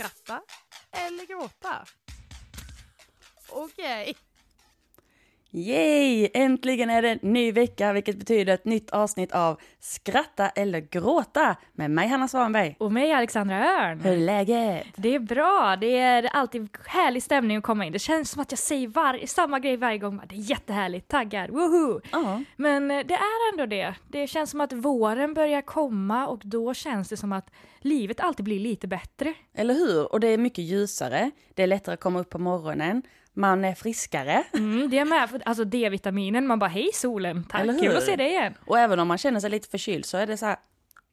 skratta eller gråta? Okej. Okay. Yay! Äntligen är det en ny vecka, vilket betyder ett nytt avsnitt av Skratta eller gråta med mig Hanna Svanberg. Och mig Alexandra Örn. Hur är läget? Det är bra, det är alltid härlig stämning att komma in. Det känns som att jag säger var samma grej varje gång. Det är jättehärligt, taggad, woho! Ja. Men eh, det är ändå det. Det känns som att våren börjar komma och då känns det som att livet alltid blir lite bättre. Eller hur? Och det är mycket ljusare, det är lättare att komma upp på morgonen, man är friskare. Mm, det är med, för- alltså D-vitaminen, man bara hej solen, tack, kul att se dig igen. Och även om man känner sig lite förkyld så är det så här,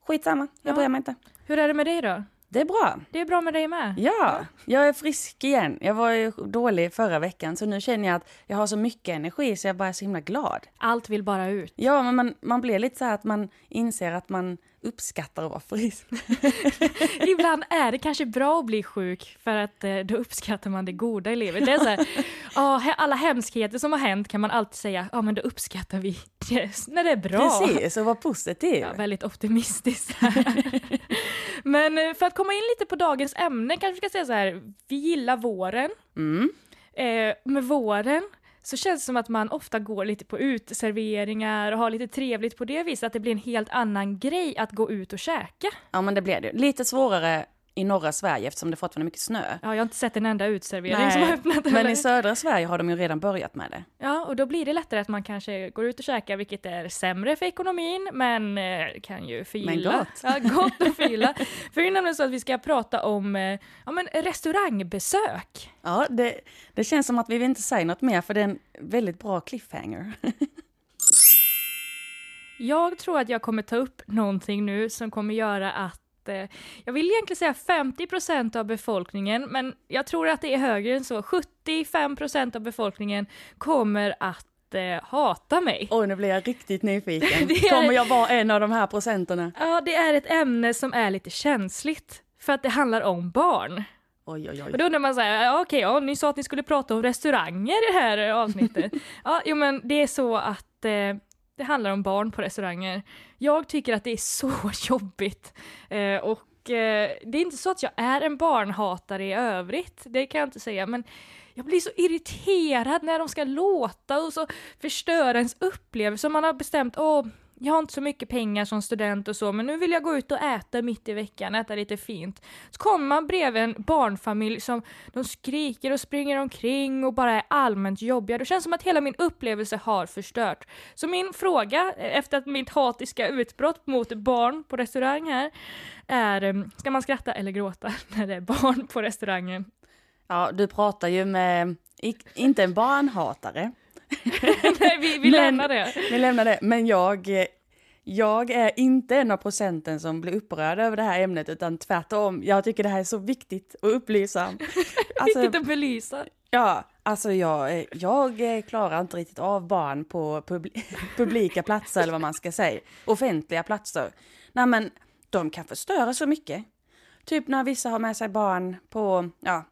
skitsamma, jag Ja. bryr mig inte. Hur är det med dig då? Det är bra. Det är bra med dig med? Ja, jag är frisk igen. Jag var ju dålig förra veckan så nu känner jag att jag har så mycket energi så jag bara är så himla glad. Allt vill bara ut. Ja, men man, man blir lite så här att man inser att man uppskattar att vara frisk. Ibland är det kanske bra att bli sjuk för att eh, då uppskattar man det goda i livet. Det är så här, alla hemskheter som har hänt kan man alltid säga, ja men då uppskattar vi det när det är bra. Precis, och vara positiv. Ja, väldigt optimistiskt. Men eh, för att komma in lite på dagens ämne kanske vi ska säga så här, vi gillar våren. Mm. Eh, med våren så känns det som att man ofta går lite på uteserveringar och har lite trevligt på det viset, att det blir en helt annan grej att gå ut och käka. Ja, men det blir det. Lite svårare i norra Sverige eftersom det fortfarande är mycket snö. Ja, jag har inte sett en enda uteservering som har öppnat. men eller? i södra Sverige har de ju redan börjat med det. Ja, och då blir det lättare att man kanske går ut och käkar, vilket är sämre för ekonomin, men eh, kan ju förgylla. Men gott. Ja, gott att förgylla. för det är så att vi ska prata om eh, ja, men restaurangbesök. Ja, det, det känns som att vi vill inte säga något mer för det är en väldigt bra cliffhanger. Jag tror att jag kommer ta upp någonting nu som kommer göra att eh, jag vill egentligen säga 50% av befolkningen, men jag tror att det är högre än så. 75% av befolkningen kommer att eh, hata mig. Oj, nu blir jag riktigt nyfiken. Är- Kommer jag vara en av de här procenterna? Ja, det är ett ämne som är lite känsligt, för att det handlar om barn. Oj, oj, oj. Och då undrar man så här, ja, okej, ja, ni sa att ni skulle prata om restauranger i det här avsnittet. ja, jo men det är så att eh, det handlar om barn på restauranger. Jag tycker att det är så jobbigt. Eh, och eh, det är inte så att jag är en barnhatare i övrigt, det kan jag inte säga, men jag blir så irriterad när de ska låta och så förstöra ens upplevelse. Man har bestämt, åh, jag har inte så mycket pengar som student och så, men nu vill jag gå ut och äta mitt i veckan, äta lite fint. Så kommer man bredvid en barnfamilj som de skriker och springer omkring och bara är allmänt jobbiga. Det känns som att hela min upplevelse har förstört. Så min fråga, efter att mitt hatiska utbrott mot barn på restaurang här, är ehm, ska man skratta eller gråta när det är barn på restaurangen? Ja, du pratar ju med, inte en barnhatare, Nej, vi, vi Men- lämnar det. vi lämnar det, men jag, jag är inte en av procenten som blir upprörd över det här ämnet, utan tvärtom, jag tycker det här är så viktigt att upplysa. Alltså, Viktigt att belysa. ja, alltså jag, jag klarar inte riktigt av barn på publi- publika platser, eller vad man ska säga, offentliga platser. Nej men, de kan förstöra så mycket. Typ när vissa har med sig barn på, ja,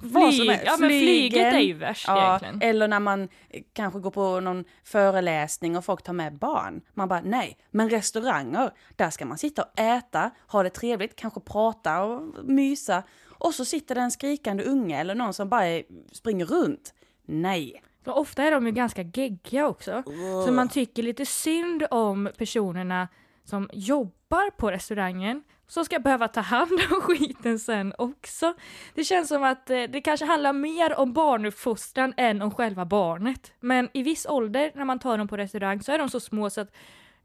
Flyg, ja men flyget är ju värst Ja, egentligen. eller när man kanske går på någon föreläsning och folk tar med barn. Man bara nej, men restauranger, där ska man sitta och äta, ha det trevligt, kanske prata och mysa. Och så sitter det en skrikande unge eller någon som bara springer runt. Nej. Och ofta är de ju ganska geggiga också. Så man tycker lite synd om personerna som jobbar på restaurangen som ska behöva ta hand om skiten sen också. Det känns som att eh, det kanske handlar mer om barnuppfostran än om själva barnet. Men i viss ålder när man tar dem på restaurang så är de så små så att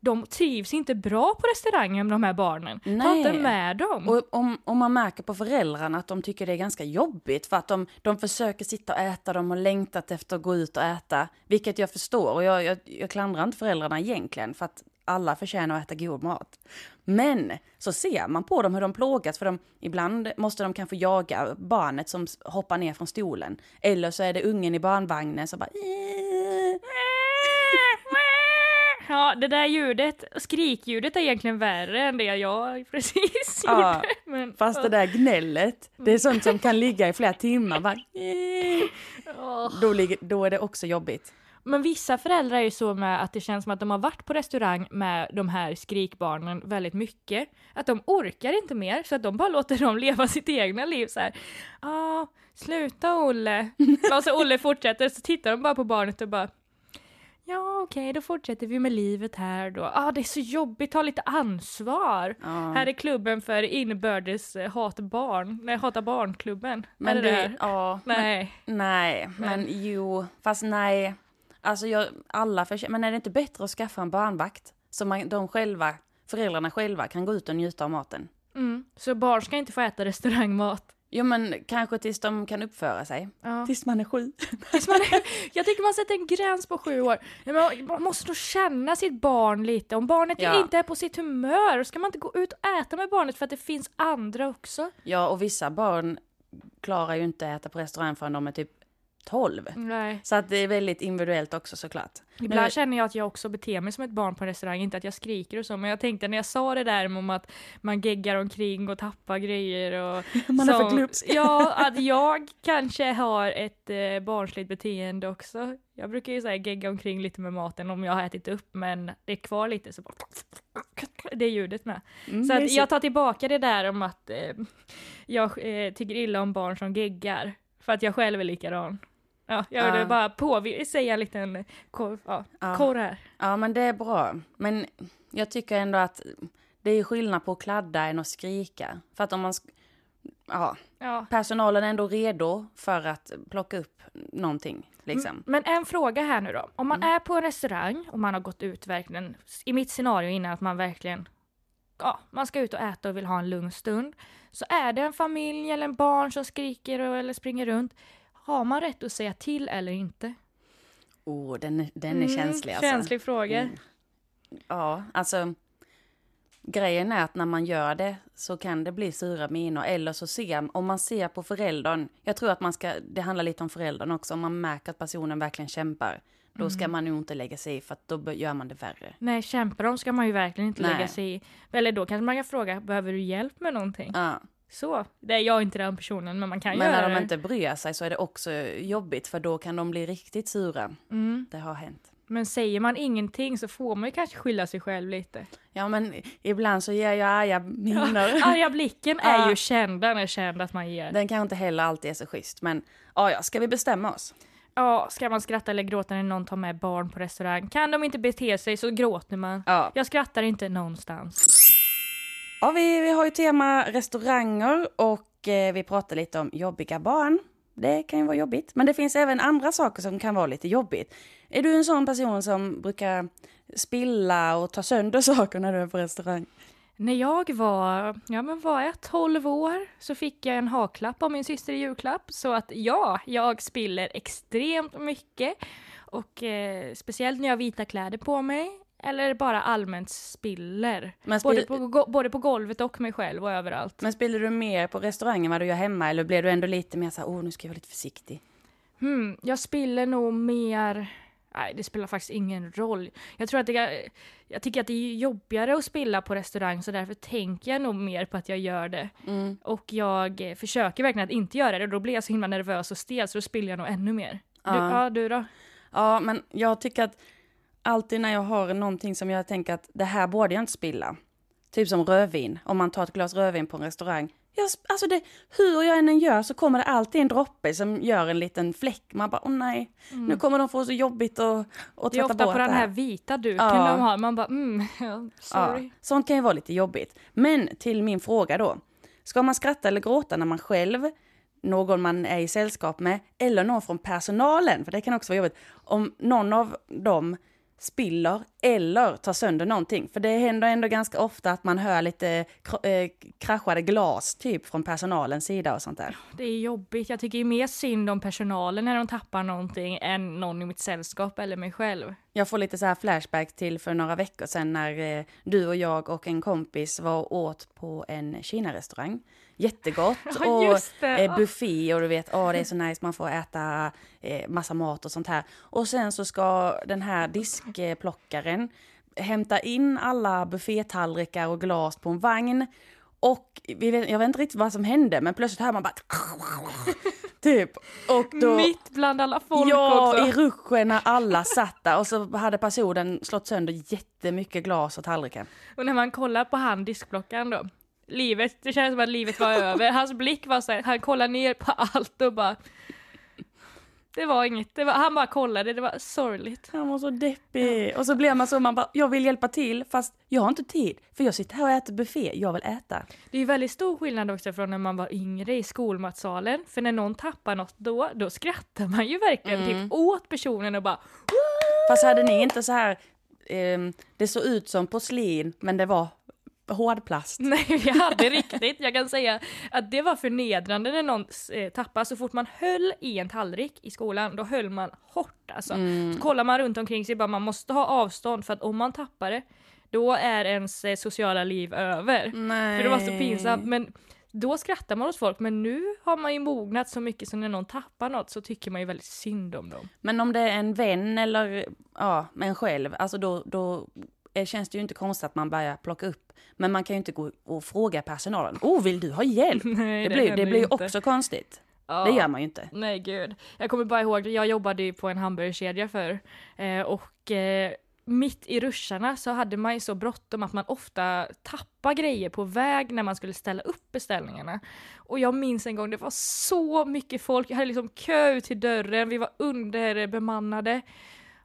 de trivs inte bra på restaurangen de här barnen. Ta Nej. inte med dem. Och om, om man märker på föräldrarna att de tycker det är ganska jobbigt för att de, de försöker sitta och äta, de har längtat efter att gå ut och äta, vilket jag förstår och jag, jag, jag klandrar inte föräldrarna egentligen för att alla förtjänar att äta god mat. Men så ser man på dem hur de plågas för de, ibland måste de kanske jaga barnet som hoppar ner från stolen. Eller så är det ungen i barnvagnen som bara Ja, det där ljudet, skrikljudet är egentligen värre än det jag precis Ja, gjorde. Men, Fast det där gnället, det är sånt som kan ligga i flera timmar. Bara, då, ligger, då är det också jobbigt. Men vissa föräldrar är ju så med att det känns som att de har varit på restaurang med de här skrikbarnen väldigt mycket. Att de orkar inte mer så att de bara låter dem leva sitt egna liv så här. Ja, sluta Olle. och så Olle fortsätter så tittar de bara på barnet och bara Ja okej, okay, då fortsätter vi med livet här då. Ah, det är så jobbigt, ta lite ansvar. Ja. Här är klubben för inbördes eh, hata barn, nej hata barnklubben. Men är det, det, ja, Nej. Men, nej, men jo, fast nej. Alltså jag, alla för, men är det inte bättre att skaffa en barnvakt? Så man, de själva, föräldrarna själva kan gå ut och njuta av maten. Mm. Så barn ska inte få äta restaurangmat? Jo men kanske tills de kan uppföra sig. Ja. Tills man är sju. Tills man är, jag tycker man sätter en gräns på sju år. Man måste nog känna sitt barn lite. Om barnet Ja. inte är på sitt humör, ska man inte gå ut och äta med barnet för att det finns andra också? Ja och vissa barn klarar ju inte att äta på restaurang förrän de är typ 12. Nej. Så att det är väldigt individuellt också såklart. Ibland Nu- känner jag att jag också beter mig som ett barn på en restaurang, inte att jag skriker och så, men jag tänkte när jag sa det där om att man geggar omkring och tappar grejer och Man är för så- glupsk. Ja, att jag kanske har ett eh, barnsligt beteende också. Jag brukar ju säga gegga omkring lite med maten om jag har ätit upp, men det är kvar lite så bara det är ljudet med. Mm, Så att jag tar tillbaka det där om att eh, jag eh, tycker illa om barn som geggar, för att jag själv är likadan. Ja, jag ville Ja. bara på, säga en liten kor, ja, Ja. korr här. Ja, men det är bra. Men jag tycker ändå att det är skillnad på att kladda än att skrika. För att om man... Ja, Ja. personalen är ändå redo för att plocka upp någonting, liksom. Mm, Men en fråga här nu då. Om man är på en restaurang och man har gått ut verkligen, i mitt scenario innan att man verkligen, ja, man ska ut och äta och vill ha en lugn stund. Så är det en familj eller en barn som skriker och, eller springer runt. Har man rätt att säga till eller inte? Oh, den, den är känslig alltså. Känslig fråga. Mm. Ja, alltså. Grejen är att när man gör det så kan det bli sura miner eller så ser, om man ser på föräldern, jag tror att man ska, det handlar lite om föräldern också, om man märker att personen verkligen kämpar, då ska Mm. man nog inte lägga sig i för att då gör man det värre. Nej, kämpar de ska man ju verkligen inte lägga Nej. sig i. Eller då kanske man kan fråga, behöver du hjälp med någonting? Ja. Så, det är jag inte den personen, men man kan Men göra när de det. inte bryr sig så är det också jobbigt för då kan de bli riktigt sura. Mm. Det har hänt. Men säger man ingenting så får man ju kanske skylla sig själv lite. Ja men ibland så ger jag arga miner. Arga blicken Ja. är ju känd, den är känd att man ger. Den kanske inte heller alltid är så schysst men ja, ja, ska vi bestämma oss? Ja, ska man skratta eller gråta när någon tar med barn på restaurang? Kan de inte bete sig så gråter man. Ja, Jag skrattar inte någonstans ja vi, vi har ju tema restauranger och eh, vi pratar lite om jobbiga barn. Det kan ju vara jobbigt, men det finns även andra saker som kan vara lite jobbigt. Är du en sån person som brukar spilla och ta sönder saker när du är på restaurang? När jag var, ja men var jag 12 år så fick jag en haklapp av min syster i julklapp. Så att ja, jag spiller extremt mycket. Och eh, speciellt när jag har vita kläder på mig. Eller bara allmänt spiller. Men, Både spill, på, både på golvet och mig själv och överallt. men spiller du mer på restaurangen än vad du gör hemma eller blir du ändå lite mer så här, åh nu ska jag vara lite försiktig? Hmm, jag spiller nog mer... Nej, det spelar faktiskt ingen roll. Jag tror att det, jag tycker att det är jobbigare att spilla på restaurang så därför tänker jag nog mer på att jag gör det. Mm. Och jag försöker verkligen att inte göra det och då blir jag så himla nervös och stel så då spiller jag nog ännu mer. Du, Ja. ja, du då? Ja, men jag tycker att alltid när jag har någonting som jag tänker att det här borde jag inte spilla. Typ som rödvin, om man tar ett glas rödvin på en restaurang. Jag, alltså det, hur jag än gör så kommer det alltid en droppe som gör en liten fläck. Man bara, åh nej, nu kommer de få så jobbigt att, att Det är tvätta ofta bort på den här vita duken Ja. de har. Man bara mm, ja, sorry. Ja, sånt kan ju vara lite jobbigt. Men till min fråga då. Ska man skratta eller gråta när man själv, någon man är i sällskap med, eller någon från personalen, för det kan också vara jobbigt, om någon av dem spiller eller tar sönder någonting. För det händer ändå ganska ofta att man hör lite kr- eh, kraschade glas typ från personalens sida och sånt där. Det är jobbigt. Jag tycker ju mer synd om personalen när de tappar någonting än någon i mitt sällskap eller mig själv. Jag får lite så här flashback till för några veckor sedan när eh, du och jag och en kompis var åt på en Kina-restaurang. Jättegott Ja, och eh, buffé och du vet, åh det är så nice, man får äta eh, massa mat och sånt här. Och sen så ska den här diskplockaren hämta in alla buffétallrikar och glas på en vagn. Och vi vet, jag vet inte riktigt vad som hände, men plötsligt hör man bara... typ. Och då... Mitt bland alla folk ja, också. i ruschen när alla satt där och så hade personen slått sönder jättemycket glas och tallrikar. Och när man kollar på han diskblockaren då. Livet, det kändes som att livet var över. Hans blick var så här, han kollade ner på allt och bara det var inget, det var, han bara kollade, det var sorgligt. Han var så deppig. Och så blir man så, man bara, jag vill hjälpa till fast jag har inte tid. För jag sitter här och äter buffé, jag vill äta. Det är ju väldigt stor skillnad också från när man var yngre i skolmatsalen. För när någon tappar något då, då skrattar man ju verkligen Mm. typ åt personen och bara Fast hade ni inte så här, ehm, det såg ut som porslin men det var hårdplast. Nej, vi hade riktigt. Jag kan säga att det var förnedrande när någon eh, tappade. Så fort man höll i en tallrik i skolan, då höll man hårt alltså. Mm. Så kollar man runt omkring sig, bara man måste ha avstånd för att om man tappar det, då är ens eh, sociala liv över. Nej. För det var så pinsamt. Men då skrattar man åt folk, men nu har man ju mognat så mycket så när någon tappar något så tycker man ju väldigt synd om dem. Men om det är en vän eller ja, en själv, alltså då, då känns det ju inte konstigt att man börjar plocka upp. Men man kan ju inte gå och fråga personalen, oh vill du ha hjälp? Nej, det, blir, det blir ju också konstigt. Ja. Det gör man ju inte. Nej gud. Jag kommer bara ihåg, jag jobbade ju på en hamburgerkedja förr. Eh, och eh, mitt i ruscharna så hade man ju så bråttom att man ofta tappade grejer på väg när man skulle ställa upp beställningarna. Och jag minns en gång, det var så mycket folk, jag hade liksom kö ut till dörren, vi var underbemannade.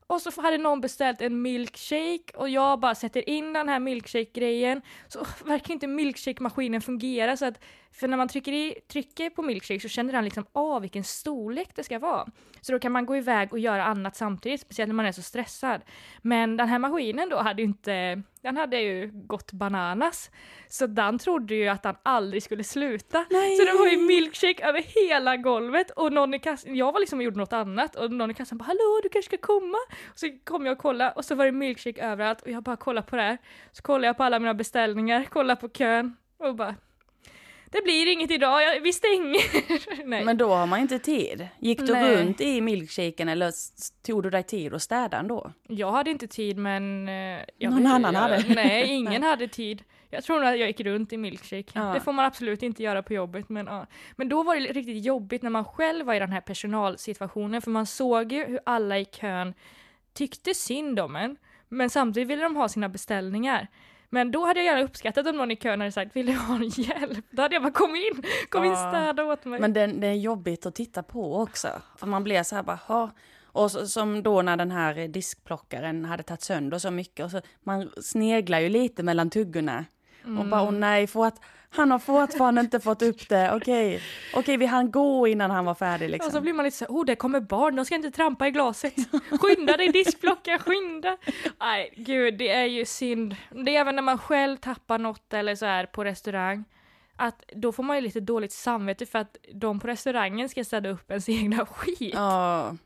Och så hade någon beställt en milkshake och jag bara sätter in den här milkshake-grejen. Så verkar inte milkshake-maskinen fungera så att för när man trycker, i, trycker på milkshake så känner den liksom av vilken storlek det ska vara. Så då kan man gå iväg och göra annat samtidigt, speciellt när man är så stressad. Men den här maskinen då hade ju inte, den hade ju gått bananas. Så den trodde ju att den aldrig skulle sluta. Nej. Så det var ju milkshake över hela golvet och någon i kassan, jag var liksom och gjorde något annat och någon i kassan bara hallå du kanske ska komma? Och så kom jag och kollade och så var det milkshake överallt och jag bara kollade på det här. Så kollade jag på alla mina beställningar, kollade på kön och bara det blir inget idag, jag, vi stänger. Nej. Men då har man inte tid. Gick du Nej. runt i milkshaken eller tog du dig tid att städa ändå? Jag hade inte tid men... eh, Jag Någon annan jag, hade. Nej, ingen hade tid. Jag tror nog att jag gick runt i milkshake. Ja. Det får man absolut inte göra på jobbet. Men, ja. men då var det riktigt jobbigt när man själv var i den här personalsituationen för man såg ju hur alla i kön tyckte synd om en. Men samtidigt ville de ha sina beställningar. Men då hade jag gärna uppskattat om någon i kön hade sagt vill du ha hjälp? Då hade jag bara kom in, kom in Ja. städa åt mig. Men det, det är jobbigt att titta på också. För man blir så här bara, ha. Och så, som då när den här diskplockaren hade tagit sönder så mycket. Och så, man sneglar ju lite mellan tuggorna. Och bara, åh nej, för att, han har fortfarande inte fått upp det. Okej, okej, vi hann gå innan han var färdig liksom. Och så blir man lite så oh det kommer barn, de ska inte trampa i glaset. Skynda dig diskplockaren, skynda! Nej gud, det är ju synd. Det är även när man själv tappar något eller så här på restaurang. Att då får man ju lite dåligt samvete för att de på restaurangen ska städa upp ens egna skit. Ja,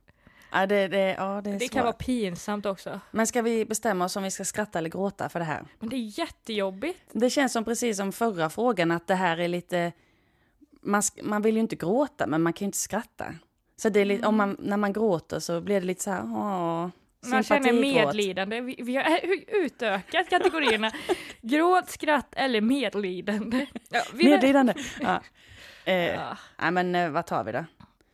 ja det, det, ja, det det kan vara pinsamt också. Men ska vi bestämma oss om vi ska skratta eller gråta för det här? Men det är jättejobbigt. Det känns som precis som förra frågan att det här är lite... Man, man vill ju inte gråta men man kan ju inte skratta. Så det är lite, om man, när man gråter så blir det lite så här, åh, Man känner medlidande. Vi, vi har utökat kategorierna. Gråt, skratt eller medlidande. Ja, Medlidande. Ja. Eh, Ja. Nej men eh, vad tar vi då?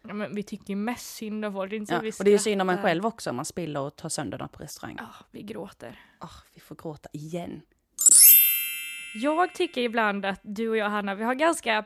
Ja, men vi tycker ju mest synd om folk. Det är inte så Ja. vi Och det är ju synd om en skrattar. själv också om man spiller och tar sönder något på restaurang. Ja, vi gråter. Åh, vi får gråta igen. Jag tycker ibland att du och jag, Hanna, vi har ganska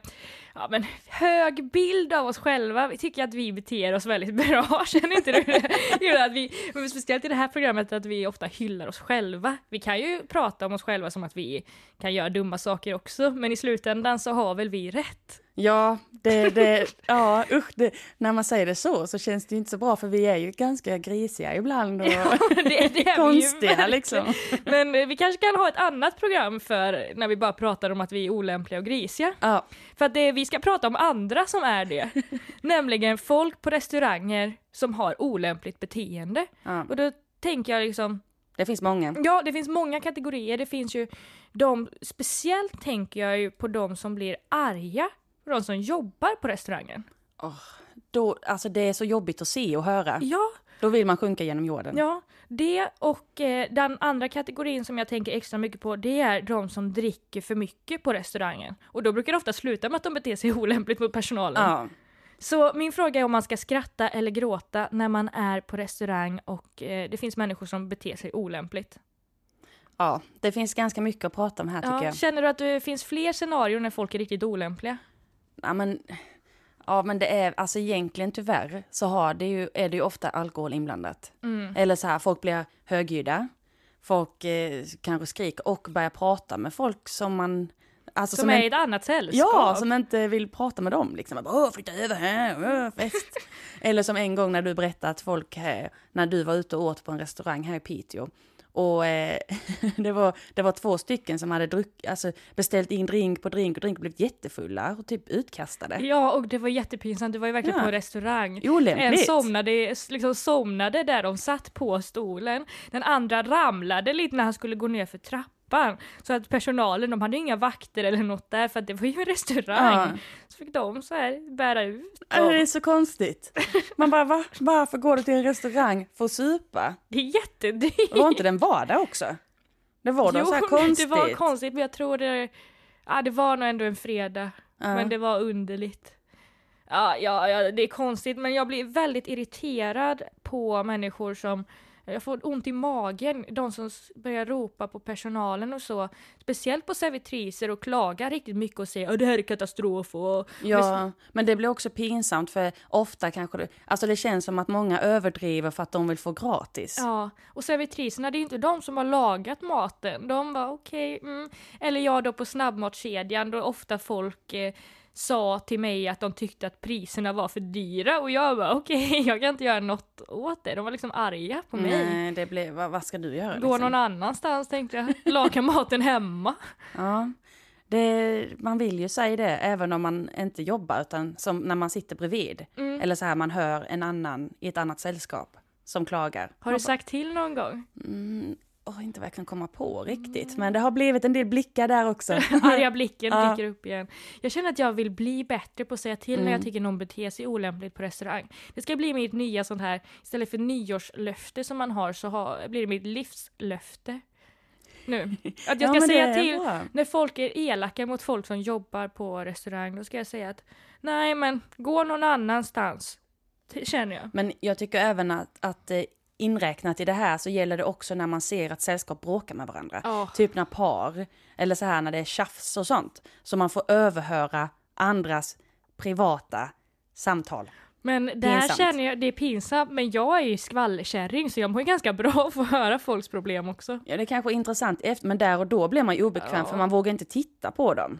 ja, men, hög bild av oss själva. Vi tycker att vi beter oss väldigt bra, känner inte du det? Jo, att vi, men speciellt i det här programmet att vi ofta hyllar oss själva. Vi kan ju prata om oss själva som att vi kan göra dumma saker också, men i slutändan så har väl vi rätt. Ja, det, det, ja usch, det, när man säger det så så känns det ju inte så bra för vi är ju ganska grisiga ibland och det, det ju konstiga liksom. Men vi kanske kan ha ett annat program för när vi bara pratar om att vi är olämpliga och grisiga. Ja, För att det, vi ska prata om andra som är det. Nämligen folk på restauranger som har olämpligt beteende. ja, Och då tänker jag liksom, det finns många. ja det finns många kategorier. Det finns ju de, speciellt tänker jag ju på de som blir arga. De som jobbar på restaurangen. Åh, då, alltså det är så jobbigt att se och höra. Ja, Då vill man sjunka genom jorden. ja. Det och eh, den andra kategorin som jag tänker extra mycket på det är de som dricker för mycket på restaurangen. Och då brukar det ofta sluta med att de beter sig olämpligt mot personalen. Ja. Så min fråga är om man ska skratta eller gråta när man är på restaurang och eh, det finns människor som beter sig olämpligt. ja, det finns ganska mycket att prata om här tycker Ja, jag. känner du att det finns fler scenarier när folk är riktigt olämpliga? Ja men, ja, men det är, alltså egentligen tyvärr så har det ju, är det ju ofta alkohol inblandat. Mm. Eller så här, folk blir högljudda. Folk eh, kanske skriker och börjar prata med folk som man... Alltså, Som, är i ett annat sällskap? Ja, som inte vill prata med dem. Liksom. Bara, flytta över här, åh, fest. Eller som en gång när du berättade att folk här, när du var ute och åt på en restaurang här i Piteå. Och eh, det, var, det var två stycken som hade druck, alltså, beställt in drink på drink och drink och blivit jättefulla och typ utkastade. Ja, och det var jättepinsamt. Det var ju verkligen Ja. på en restaurang. En Olämpligt. somnade, liksom somnade där de satt på stolen. Den andra ramlade lite när han skulle gå ner för trappan. Så att personalen, de hade inga vakter eller något där för att det var ju en restaurang. Ja. Så fick de så här bära ut Det dem. är så konstigt. Man bara, va? varför går du till en restaurang för att supa? Det är jättedyrt. Var inte den vardag också? Det var då så här konstigt. det var konstigt men jag tror det, ja, det var nog ändå en fredag. Ja. Men det var underligt. Ja, ja, ja, det är konstigt men jag blir väldigt irriterad på människor som jag får ont i magen, de som börjar ropa på personalen och så. Speciellt på servitriser och klagar riktigt mycket och säger att det här är katastrof och Ja, men det blir också pinsamt för ofta kanske det, alltså det känns som att många överdriver för att de vill få gratis. Ja, och servitriserna det är inte de som har lagat maten. De var okej, mm. Eller jag då på snabbmatskedjan då ofta folk eh, sa till mig att de tyckte att priserna var för dyra och jag var okej, jag kan inte göra något åt det. De var liksom arga på mig. Nej, det blir, vad, vad ska du göra? Gå liksom? någon annanstans tänkte jag. Laga maten hemma. Ja, det, man vill ju säga det även om man inte jobbar utan som när man sitter bredvid. Mm. Eller så här man hör en annan i ett annat sällskap som klagar. Har du sagt till någon gång? Mm, åh, inte vad jag kan komma på riktigt, men det har blivit en del blickar där också. Arga blicken Ja. dyker upp igen. Jag känner att jag vill bli bättre på att säga till när Mm. jag tycker någon beter sig olämpligt på restaurang. Det ska bli mitt nya sånt här, istället för nyårslöfte som man har så har, blir det mitt livslöfte. Nu. Att jag Ja, ska det säga till bra. när folk är elaka mot folk som jobbar på restaurang, då ska jag säga att nej men gå någon annanstans. Det känner jag. Men jag tycker även att, att eh, inräknat i det här så gäller det också när man ser att sällskap bråkar med varandra. Ja. Typ när par, eller så här när det är tjafs och sånt. Så man får överhöra andras privata samtal. Men där Pinsamt. känner jag, det är pinsamt, men jag är ju skvallerkärring så jag mår ju ganska bra att få höra folks problem också. Ja, det är kanske är intressant men där och då blir man ju obekväm Ja. för man vågar inte titta på dem.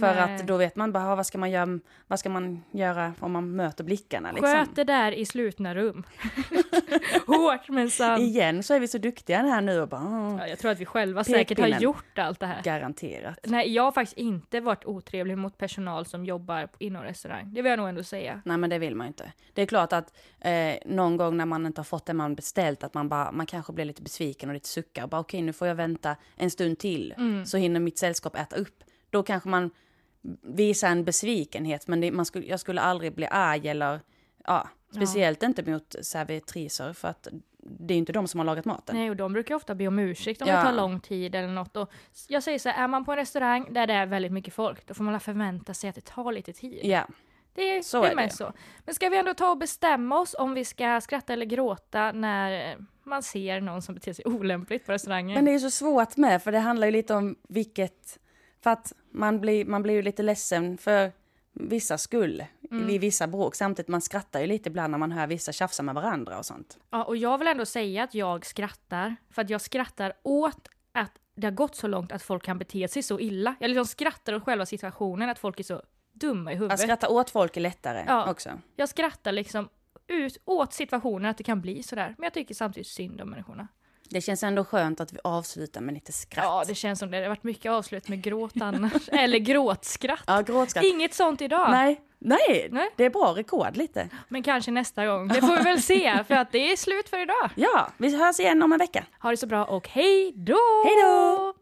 För Nej. att då vet man bara, "Ah, vad ska man göra, vad ska man göra om man möter blickarna liksom. Sköt det där i slutna rum. Hårt men sant. Igen så är vi så duktiga här nu och bara, "Åh, Ja, jag tror att vi själva säkert har gjort allt det här. garanterat. Nej, jag har faktiskt inte varit otrevlig mot personal som jobbar inom restaurang. Det vill jag nog ändå säga. Nej men det vill man ju inte. Det är klart att eh, någon gång när man inte har fått det man beställt att man bara, man kanske blir lite besviken och lite suckar. Bara okej nu får jag vänta en stund till Mm. så hinner mitt sällskap äta upp. Då kanske man visar en besvikenhet men det, man skulle, jag skulle aldrig bli arg eller ja, speciellt inte mot servitriser för att det är inte de som har lagat maten. Nej, och de brukar ofta be om ursäkt om Ja. det tar lång tid eller något. Och jag säger så här, är man på en restaurang där det är väldigt mycket folk, då får man förvänta sig att det tar lite tid. Ja, Det är, Så det är det. så. Men ska vi ändå ta och bestämma oss om vi ska skratta eller gråta när man ser någon som beter sig olämpligt på restaurangen? men det är ju så svårt med för det handlar ju lite om vilket, för att man blir, man blir ju lite ledsen för vissa skull Mm. vid vissa bråk. Samtidigt man skrattar ju lite ibland när man hör vissa tjafsa med varandra och sånt. Ja, och jag vill ändå säga att jag skrattar, för att jag skrattar åt att det har gått så långt att folk kan bete sig så illa. Jag liksom skrattar åt själva situationen, att folk är så dumma i Att huvudet. skratta åt folk är lättare Ja. också. Jag skrattar liksom ut åt situationen, att det kan bli sådär. Men jag tycker samtidigt synd om människorna. Det känns ändå skönt att vi avslutar med lite skratt. Ja, det känns som det. Det har varit mycket avslut med gråt annars. Eller gråtskratt. Ja, gråtskratt. Inget sånt idag. Nej, nej, Nej. det är bra rekord lite. Men kanske nästa gång. Det får vi väl se, för att det är slut för idag. Ja, vi hörs igen om en vecka. Ha det så bra och hej då! Hej då!